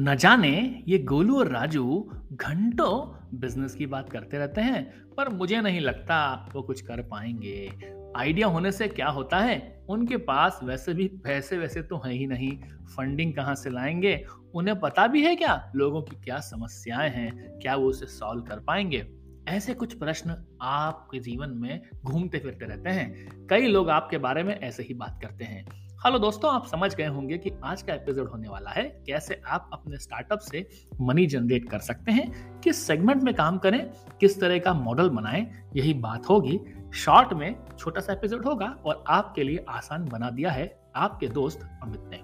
न जाने ये गोलू और राजू घंटों बिज़नेस की बात करते रहते हैं, पर मुझे नहीं लगता वो कुछ कर पाएँगे। आइडिया होने से क्या होता है? उनके पास वैसे भी पैसे वैसे तो हैं ही नहीं। फंडिंग कहाँ से लाएँगे? उन्हें पता भी है क्या? लोगों की क्या समस्याएँ हैं? क्या वो उसे सॉल्व कर पाएँगे? ऐसे कुछ प्रश्न आपके जीवन में घूमते फिरते रहते हैं। कई लोग आपके बारे में ऐसे ही बात करते हैं। हेलो दोस्तों, आप समझ गए होंगे कि आज का एपिसोड होने वाला है कैसे आप अपने स्टार्टअप से मनी जनरेट कर सकते हैं, किस सेगमेंट में काम करें, किस तरह का मॉडल बनाएँ, यही बात होगी। शॉर्ट में छोटा सा एपिसोड होगा और आपके लिए आसान बना दिया है आपके दोस्त अमित ने।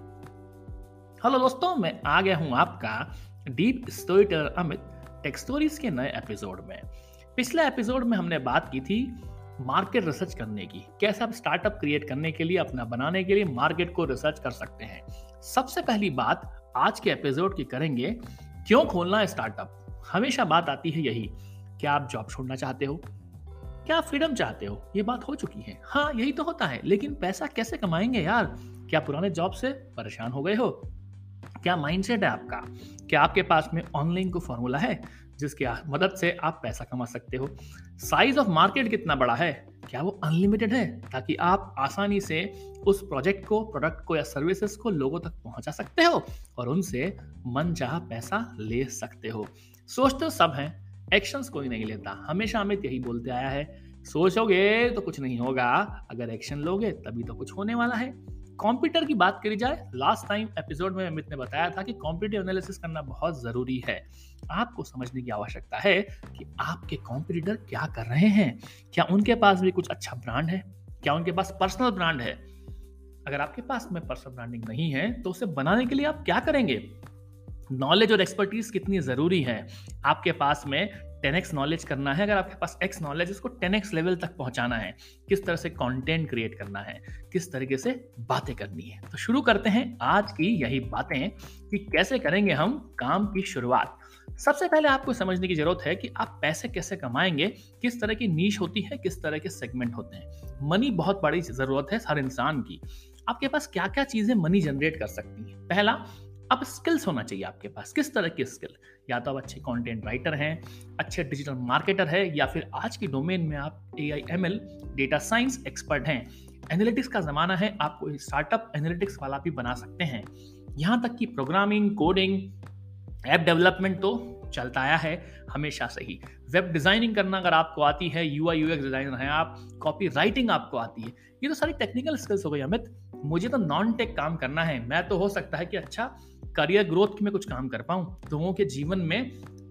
हेलो दोस्तों, मैं आ गया हूँ आपका deep storyteller Amit tech stories के नए एपिसोड में। पिछले एपिसोड में हमने बात की थी मार्केट रिसर्च करने की, कैसे आप स्टार्टअप क्रिएट करने के लिए, अपना बनाने के लिए मार्केट को रिसर्च कर सकते हैं। सबसे पहली बात, आज के एपिसोड की करेंगे, क्यों खोलना है स्टार्टअप? हमेशा बात आती है यही, क्या आप जॉब छोड़ना चाहते हो? क्या आप फ्रीडम चाहते हो? ये बात हो चुकी है। हाँ यही तो होता है, लेकिन पैसा कैसे कमाएँगे यार? क्या पुराने जॉब से परेशान हो गए हो? क्या माइंडसेट है आपका? क्या आपके पास में ऑनलाइन को फॉर्मूला है? जिसकी मदद से आप पैसा कमा सकते हो। साइज़ ऑफ़ मार्केट कितना बड़ा है? क्या वो अनलिमिटेड है? ताकि आप आसानी से उस प्रोजेक्ट को प्रोडक्ट को या सर्विसेज़ को लोगों तक पहुँचा सकते हो और उनसे मन चाह पैसा ले सकते हो। सोचते हो सब हैं एक्शंस कोई नहीं लेता। हमेशा अमित यही बोलते आया है, सोचोगे तो कुछ नहीं होगा, अगर एक्शन लोगे तभी तो कुछ होने वाला है। कंप्यूटर की बात करी जाए लास्ट टाइम एपिसोड में अमित ने बताया था कि कॉम्पिटेटिव एनालिसिस करना बहुत ज़रूरी है। आपको समझने की आवश्यकता है कि आपके कॉम्पिटिटर क्या कर रहे हैं? क्या उनके पास भी कुछ अच्छा ब्रांड है? क्या उनके पास पर्सनल ब्रांड है? अगर आपके पास में पर्सनल ब्रांडिंग नहीं है तो उसे बनाने के लिए आप क्या करेंगे? नॉलेज और एक्सपर्टीज कितनी ज़रूरी है? आपके पास में टेन एक्स नॉलेज करना है, अगर आपके पास एक्स नॉलेज उसको टेन एक्स लेवल तक पहुंचाना है, किस तरह से कंटेंट क्रिएट करना है, किस तरीके से बातें करनी है। तो शुरू करते हैं आज की यही बातें कि कैसे करेंगे हम काम की शुरुआत। सबसे पहले आपको समझने की ज़रूरत है कि आप पैसे कैसे कमाएँगे, किस तरह की नीच होती है, किस तरह के सेगमेंट होते हैं। मनी बहुत बड़ी ज़रूरत है हर इंसान की। आपके पास क्या क्या चीज़ें मनी जनरेट कर सकती हैं? पहला अब स्किल्स होना चाहिए आपके पास। किस तरह की स्किल या तो आप अच्छे कंटेंट राइटर हैं, अच्छे डिजिटल मार्केटर है, या फिर आज की डोमेन में आप A I M L data science expert हैं। एनालिटिक्स का जमाना है आपको स्टार्टअप एनालिटिक्स वाला भी बना सकते हैं। यहाँ तक कि प्रोग्रामिंग कोडिंग ऐप डेवलपमेंट तो चलता आया है हमेशा से ही। वेब डिज़ाइनिंग करना अगर आपको आती है U I U X designer है आप कॉपी राइटिंग आपको आती है, ये तो सारी टेक्निकल स्किल्स हो गई अमित। मुझे तो नॉन टेक काम करना है, मैं तो हो सकता है कि अच्छा करियर ग्रोथ में कुछ काम कर पाऊँ, लोगों के जीवन में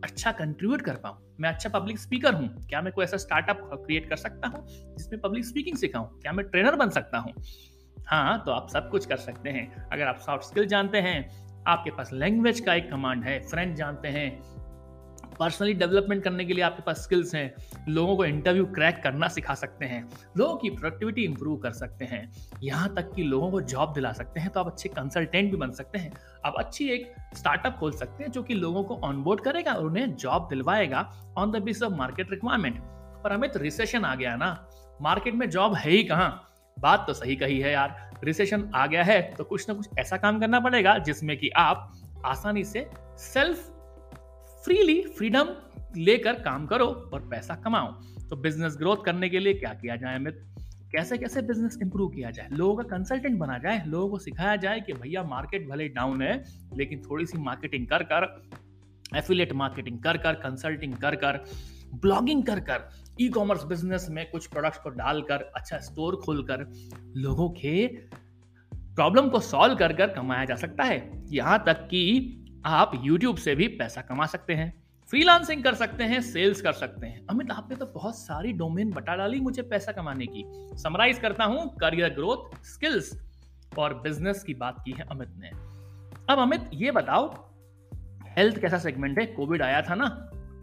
अच्छा कंट्रीब्यूट कर पाऊँ, मैं अच्छा पब्लिक स्पीकर हूँ, क्या मैं कोई ऐसा स्टार्टअप क्रिएट कर सकता हूँ जिसमें पब्लिक स्पीकिंग सिखाऊँ, क्या मैं ट्रेनर बन सकता हूँ? हाँ तो आप सब कुछ कर सकते हैं। अगर आप सॉफ्ट स्किल जानते हैं, आपके पास लैंग्वेज का एक कमांड है फ्रेंच जानते हैं पर्सनली डेवलपमेंट करने के लिए आपके पास स्किल्स हैं, लोगों को इंटरव्यू क्रैक करना सिखा सकते हैं, लोगों की प्रोडक्टिविटी इंप्रूव कर सकते हैं, यहाँ तक कि लोगों को जॉब दिला सकते हैं तो आप अच्छे कंसल्टेंट भी बन सकते हैं, आप अच्छी एक स्टार्टअप खोल सकते हैं जो कि लोगों को ऑनबोर्ड करेगा और उन्हें job दिलवाएगा on the base of market requirement पर हमें तो रिसेशन आ गया ना मार्केट में जॉब है ही कहाँ? बात तो सही कही है यार रिसेशन आ गया है तो कुछ ना कुछ ऐसा काम करना पड़ेगा जिसमें कि आप आसानी से सेल्फ फ्रीली फ्रीडम लेकर काम करो और पैसा कमाओ। तो बिज़नेस ग्रोथ करने के लिए क्या किया जाए अमित? कैसे कैसे बिज़नेस इंप्रूव किया जाए? लोगों का कंसल्टेंट बना जाए, लोगों को सिखाया जाए कि भैया मार्केट भले डाउन है, लेकिन थोड़ी सी मार्केटिंग कर कर एफिलेट मार्केटिंग कर कर कंसल्टिंग कर कर ब्लॉगिंग कर कर ई कॉमर्स बिज़नेस में कुछ प्रोडक्ट्स को डालकर अच्छा स्टोर खोलकर लोगों के प्रॉब्लम को सॉल्व कर कर कमाया जा सकता है। यहाँ तक कि आप यूट्यूब से भी पैसा कमा सकते हैं फ्रीलांसिंग कर सकते हैं सेल्स कर सकते हैं। अमित, आपने तो बहुत सारी डोमेन बता डाली मुझे पैसा कमाने की। समराइज करता हूँ करियर ग्रोथ स्किल्स और बिज़नेस की बात की है अमित ने। अब अमित, ये बताओ हेल्थ कैसा सेगमेंट है? कोविड आया था ना,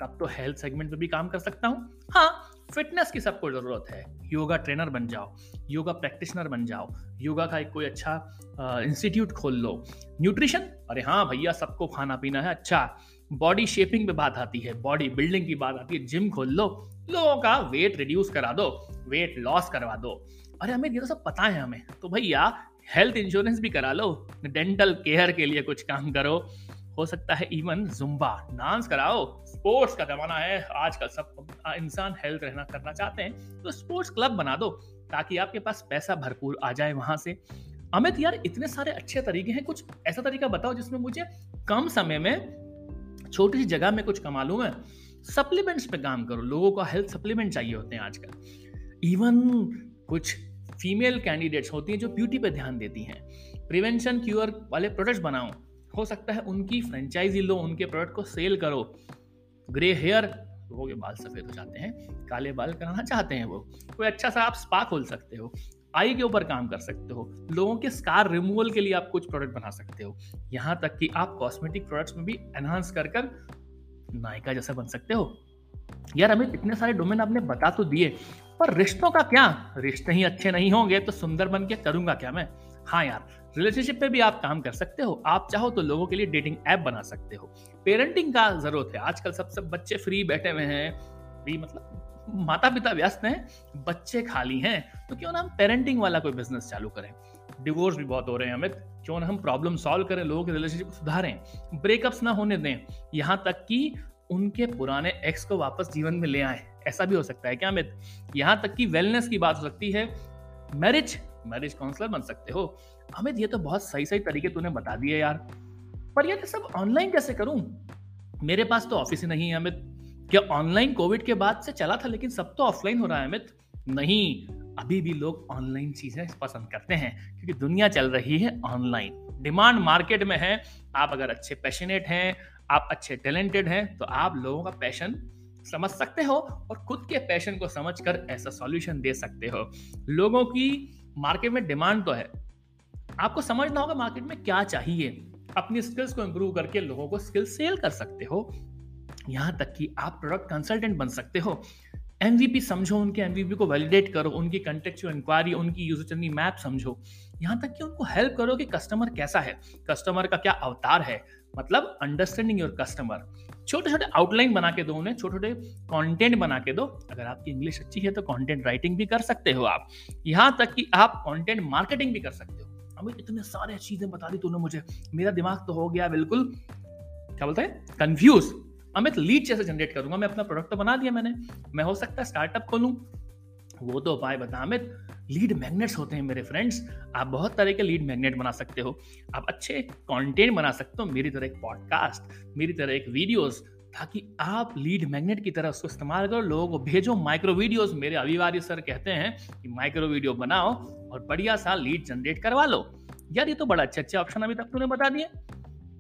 तब तो हेल्थ सेगमेंट में भी काम कर सकता हूँ। हाँ फिटनेस की सबको ज़रूरत है। योगा ट्रेनर बन जाओ, योगा प्रैक्टिशनर बन जाओ, योगा का एक कोई अच्छा इंस्टीट्यूट खोल लो। न्यूट्रिशन? अरे हाँ भैया, सबको खाना पीना है अच्छा। बॉडी शेपिंग पे बात आती है, बॉडी बिल्डिंग की बात आती है, जिम खोल लो। लोगों का वेट रिड्यूस करा दो, वेट लॉस करवा दो। अरे हमें ये तो सब पता है हमें। तो भैया, हेल्थ इंश्योरेंस भी करा लो, डेंटल केयर के लिए कुछ काम करो। हो सकता है इवन जुम्बा, डांस कराओ स्पोर्ट्स का जमाना है, आजकल सब इंसान हेल्थ रहना, करना चाहते हैं तो स्पोर्ट्स क्लब बना दो, ताकि आपके पास पैसा भरपूर आ जाए वहाँ से। अमित, यार, इतने सारे अच्छे तरीके हैं, कुछ ऐसा तरीका बताओ जिसमें मुझे कम समय में छोटी सी जगह में कुछ कमा लू मैं। सप्लीमेंट्स पे काम करो, लोगों को हेल्थ सप्लीमेंट चाहिए होते हैं आजकल। इवन कुछ फीमेल कैंडिडेट्स होती हैं जो ब्यूटी पे ध्यान देती हैं। प्रिवेंशन क्यूर वाले प्रोडक्ट्स बनाओ, हो सकता है उनकी फ्रेंचाइजी लो, उनके प्रोडक्ट को सेल करो। ग्रे हेयर लोगों के बाल सफ़ेद हो जाते हैं, काले बाल कराना चाहते हैं वो। कोई अच्छा सा आप स्पा खोल सकते हो, आई के ऊपर काम कर सकते हो, लोगों के स्कार रिमूवल के लिए आप कुछ प्रोडक्ट बना सकते हो। यहाँ तक कि आप कॉस्मेटिक प्रोडक्ट्स में भी एनहांस कर कर नायिका जैसा बन सकते हो। यार अमित इतने सारे डोमेन आपने बता तो दिए, पर रिश्तों का क्या? रिश्ते ही अच्छे नहीं होंगे तो सुंदर बन के करूँगा क्या मैं? हाँ यार रिलेशनशिप पे भी आप काम कर सकते हो। आप चाहो तो लोगों के लिए डेटिंग ऐप बना सकते हो। पेरेंटिंग का ज़रूरत है। आजकल सब सब बच्चे फ्री बैठे हुए हैं। फ्री मतलब माता पिता व्यस्त हैं, बच्चे खाली हैं। तो क्यों ना हम पेरेंटिंग वाला कोई बिज़नेस चालू करें। डिवोर्स भी बहुत हो रहे हैं, अमित। क्यों ना हम प्रॉब्लम सॉल्व करें, लोगों के रिलेशनशिप सुधारें। ब्रेकअप्स ना होने दें। यहाँ तक कि उनके पुराने एक्स को वापस जीवन में ले आए। ऐसा भी हो सकता है क्या, अमित? यहाँ तक कि वेलनेस की बात हो सकती है। मैरिज मैरिज काउंसलर बन सकते हो। अमित ये तो बहुत सही सही तरीके तूने बता दिए यार। पर ये सब ऑनलाइन कैसे करूँ? मेरे पास तो ऑफ़िस ही नहीं है अमित। क्या ऑनलाइन कोविड के बाद से चला था लेकिन सब तो ऑफलाइन हो रहा है अमित? नहीं, अभी भी लोग ऑनलाइन चीज़ें पसंद करते हैं, क्योंकि दुनिया चल रही है ऑनलाइन डिमांड मार्केट में है, आप अगर अच्छे पैशनेट हैं, आप अच्छे टैलेंटेड हैं तो आप लोगों का पैशन समझ सकते हो और खुद के पैशन को समझकर ऐसा सॉल्यूशन दे सकते हो। लोगों की मार्केट में डिमांड तो है। आपको समझना होगा मार्केट में क्या चाहिए। अपनी स्किल्स को इंप्रूव करके लोगों को स्किल सेल कर सकते हो। यहाँ तक कि आप प्रोडक्ट कंसल्टेंट बन सकते हो। एमवीपी समझो, उनके एमवीपी को वैलिडेट करो, उनकी कंटेक्चुअल इंक्वायरी उनकी यूज़र जर्नी मैप समझो। यहाँ तक कि उनको हेल्प करो कि कस्टमर कैसा है। कस्टमर का क्या अवतार है। मतलब अंडरस्टैंडिंग योर कस्टमर छोटे छोटे आउटलाइन बना के दो उन्हें छोटे छोटे कंटेंट बना के दो। अगर आपकी इंग्लिश अच्छी है तो कंटेंट राइटिंग भी कर सकते हो आप। यहाँ तक कि आप कंटेंट मार्केटिंग भी कर सकते हो। अमित इतने सारे चीज़ें बता दी तूने मुझे। मेरा दिमाग तो हो गया बिल्कुल, क्या बोलते हैं? कंफ्यूज अमित लीड जैसे जनरेट करूँगा। मैं अपना प्रोडक्ट तो बना दिया मैंने। मैं हो सकता है स्टार्टअप खोलूं। वो तो उपाय बता, अमित लीड मैग्नेट्स होते हैं मेरे फ्रेंड्स। आप बहुत तरह के लीड मैग्नेट बना सकते हो। आप अच्छे कंटेंट बना सकते हो। मेरी तरह एक पॉडकास्ट, मेरी तरह एक वीडियोस, ताकि आप लीड मैग्नेट की तरह उसको इस्तेमाल करो। लोगों को भेजो माइक्रो वीडियोस। मेरे अभिवारी सर कहते हैं कि माइक्रो वीडियो बनाओ और बढ़िया सा लीड जनरेट करवा लो। यार, ये तो बड़ा अच्छे अच्छे ऑप्शन अभी तक तूने बता दिए।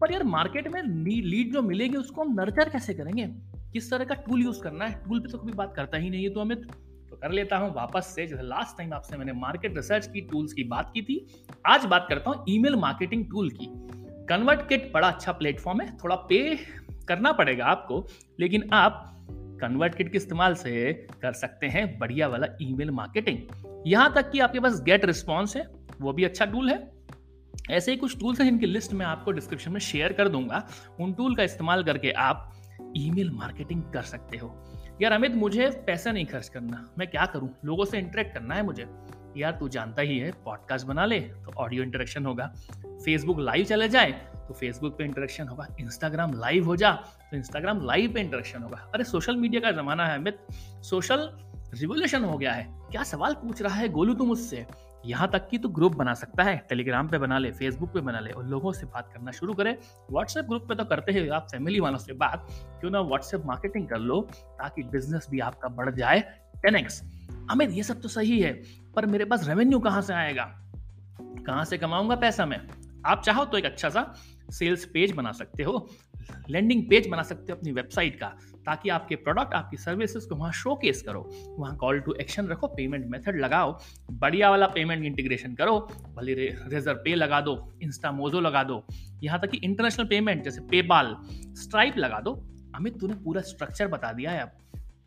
पर यार, मार्केट में लीड जो मिलेगी उसको हम नर्चर कैसे करेंगे? किस तरह का टूल यूज़ करना है? टूल पे तो कभी बात करता ही नहीं है तो अमित। तो कर लेता हूँ। वापस से जैसे लास्ट टाइम आपसे मैंने मार्केट रिसर्च की टूल्स की बात की थी, आज बात करता हूँ ईमेल मार्केटिंग टूल की। कन्वर्ट किट बड़ा अच्छा प्लेटफॉर्म है, थोड़ा पे करना पड़ेगा आपको, लेकिन आप कन्वर्ट किट के इस्तेमाल से कर सकते हैं बढ़िया वाला ईमेल मार्केटिंग यहाँ तक कि आपके पास गेट रिस्पॉन्स है, वो भी अच्छा टूल है। ऐसे ही कुछ टूल्स हैं जिनकी लिस्ट मैं आपको डिस्क्रिप्शन में शेयर कर दूँगा। उन टूल का इस्तेमाल करके आप ईमेल मार्केटिंग कर सकते हो। यार अमित, मुझे पैसा नहीं खर्च करना। मैं क्या करूँ? लोगों से इंटरेक्ट करना है मुझे। यार तू जानता ही है पॉडकास्ट बना ले तो ऑडियो इंटरेक्शन होगा। फेसबुक लाइव चले जाए तो फेसबुक पे इंटरेक्शन होगा। इंस्टाग्राम लाइव हो जा तो इंस्टाग्राम लाइव पे इंटरेक्शन होगा। अरे सोशल मीडिया का जमाना है अमित। सोशल रिवोल्यूशन हो गया है। क्या सवाल पूछ रहा है गोलू तुम मुझसे? यहाँ तक कि तो ग्रुप बना सकता है। टेलीग्राम पे बना ले फेसबुक पे बना ले और लोगों से बात करना शुरू करे। व्हाट्सएप ग्रुप पे तो करते हैं आप फैमिली वालों से बात। क्यों ना व्हाट्सएप मार्केटिंग कर लो ताकि बिज़नेस भी आपका बढ़ जाए। टेन एक्स अमित, ये सब तो सही है, पर मेरे पास रेवेन्यू कहाँ से आएगा? कहाँ से कमाऊँगा पैसा मैं? आप चाहो तो एक अच्छा सा सेल्स पेज बना सकते हो। लैंडिंग पेज बना सकते हो अपनी वेबसाइट का, ताकि आपके प्रोडक्ट आपकी सर्विसेज़ को वहाँ शोकेस करो। वहाँ कॉल टू एक्शन रखो पेमेंट मेथड लगाओ, बढ़िया वाला पेमेंट इंटीग्रेशन करो, भले रेजर पे लगा दो इंस्टा मोजो लगा दो, यहाँ तक कि इंटरनेशनल पेमेंट जैसे पेपाल स्ट्राइप लगा दो। अमित, तूने पूरा स्ट्रक्चर बता दिया है अब।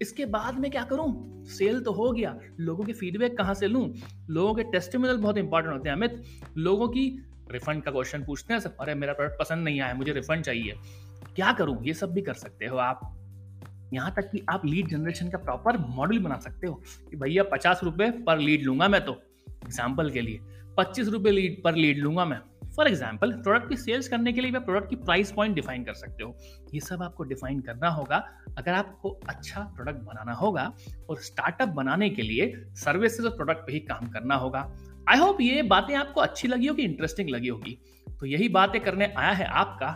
इसके बाद में क्या करूँ? सेल तो हो गया। लोगों के फीडबैक कहाँ से लूँ? लोगों के टेस्टिमोनियल बहुत इंपॉर्टेंट होते हैं, अमित। लोगों की रिफंड का क्वेश्चन पूछते हैं, सब, अरे, मेरा प्रोडक्ट पसंद नहीं आया, मुझे रिफंड चाहिए। क्या करूँ? ये सब भी कर सकते हो आप। यहाँ तक कि आप लीड जनरेशन का प्रॉपर मॉडल बना सकते हो कि भैया पचास रुपए पर लीड लूँगा मैं तो एग्ज़ाम्पल के लिए। पच्चीस रुपए लीड पर लीड लूँगा मैं। फॉर एग्ज़ाम्पल प्रोडक्ट की सेल्स करने के लिए प्रोडक्ट की प्राइस पॉइंट डिफाइन कर सकते हो। ये सब आपको डिफाइन करना होगा। अगर आपको अच्छा प्रोडक्ट बनाना होगा और स्टार्टअप बनाने के लिए सर्विसेज़ और प्रोडक्ट पे ही काम करना होगा। आई होप ये बातें आपको अच्छी लगी होगी इंटरेस्टिंग लगी होगी। तो यही बातें करने आया है आपका।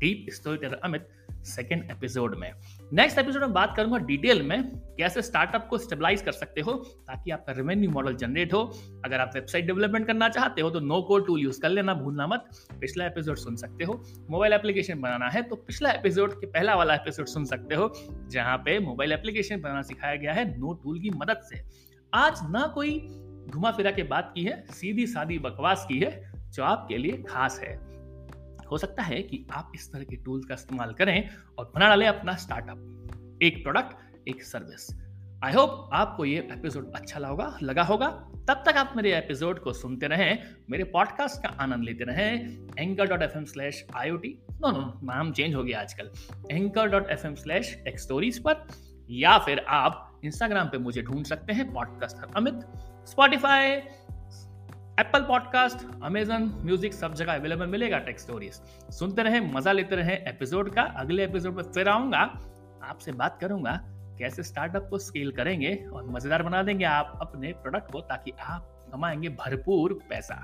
Deep story teller Amit second episode में। नेक्स्ट एपिसोड में बात करूँगा डिटेल में कैसे स्टार्टअप को स्टेबलाइज कर सकते हो ताकि आपका रेवेन्यू मॉडल जनरेट हो। अगर आप वेबसाइट डेवलपमेंट करना चाहते हो तो नो कोड टूल यूज़ कर लेना, भूलना मत। पिछला एपिसोड सुन सकते हो। मोबाइल एप्लीकेशन बनाना है तो पिछला एपिसोड के पहला वाला एपिसोड सुन सकते हो, जहाँ पे मोबाइल एप्लीकेशन बनाना सिखाया गया है नो टूल की मदद से। आज ना कोई घुमा फिरा के बात की है सीधी सादी बकवास की है, जो आपके लिए खास है। हो सकता है कि आप इस तरह के टूल्स का इस्तेमाल करें और बना डालें अपना स्टार्टअप एक प्रोडक्ट एक सर्विस आई होप आपको ये एपिसोड अच्छा लगा लगा होगा। तब तक आप मेरे एपिसोड को सुनते रहें, मेरे पॉडकास्ट का आनंद लेते रहें। Anchor dot F M slash I O T no no नाम चेंज हो गया आजकल। Anchor dot F M slash tech stories पर, या फिर आप इंस्टाग्राम पे मुझे ढूंढ सकते हैं podcaster Amit. Spotify Apple podcast Amazon music सब जगह अवेलेबल मिलेगा टेक स्टोरीज सुनते रहे, मज़ा लेते रहे एपिसोड का। अगले एपिसोड में फिर आऊँगा। आपसे बात करूँगा, कैसे स्टार्टअप को स्केल करेंगे और मज़ेदार बना देंगे आप अपने प्रोडक्ट को ताकि आप कमाएँगे भरपूर पैसा।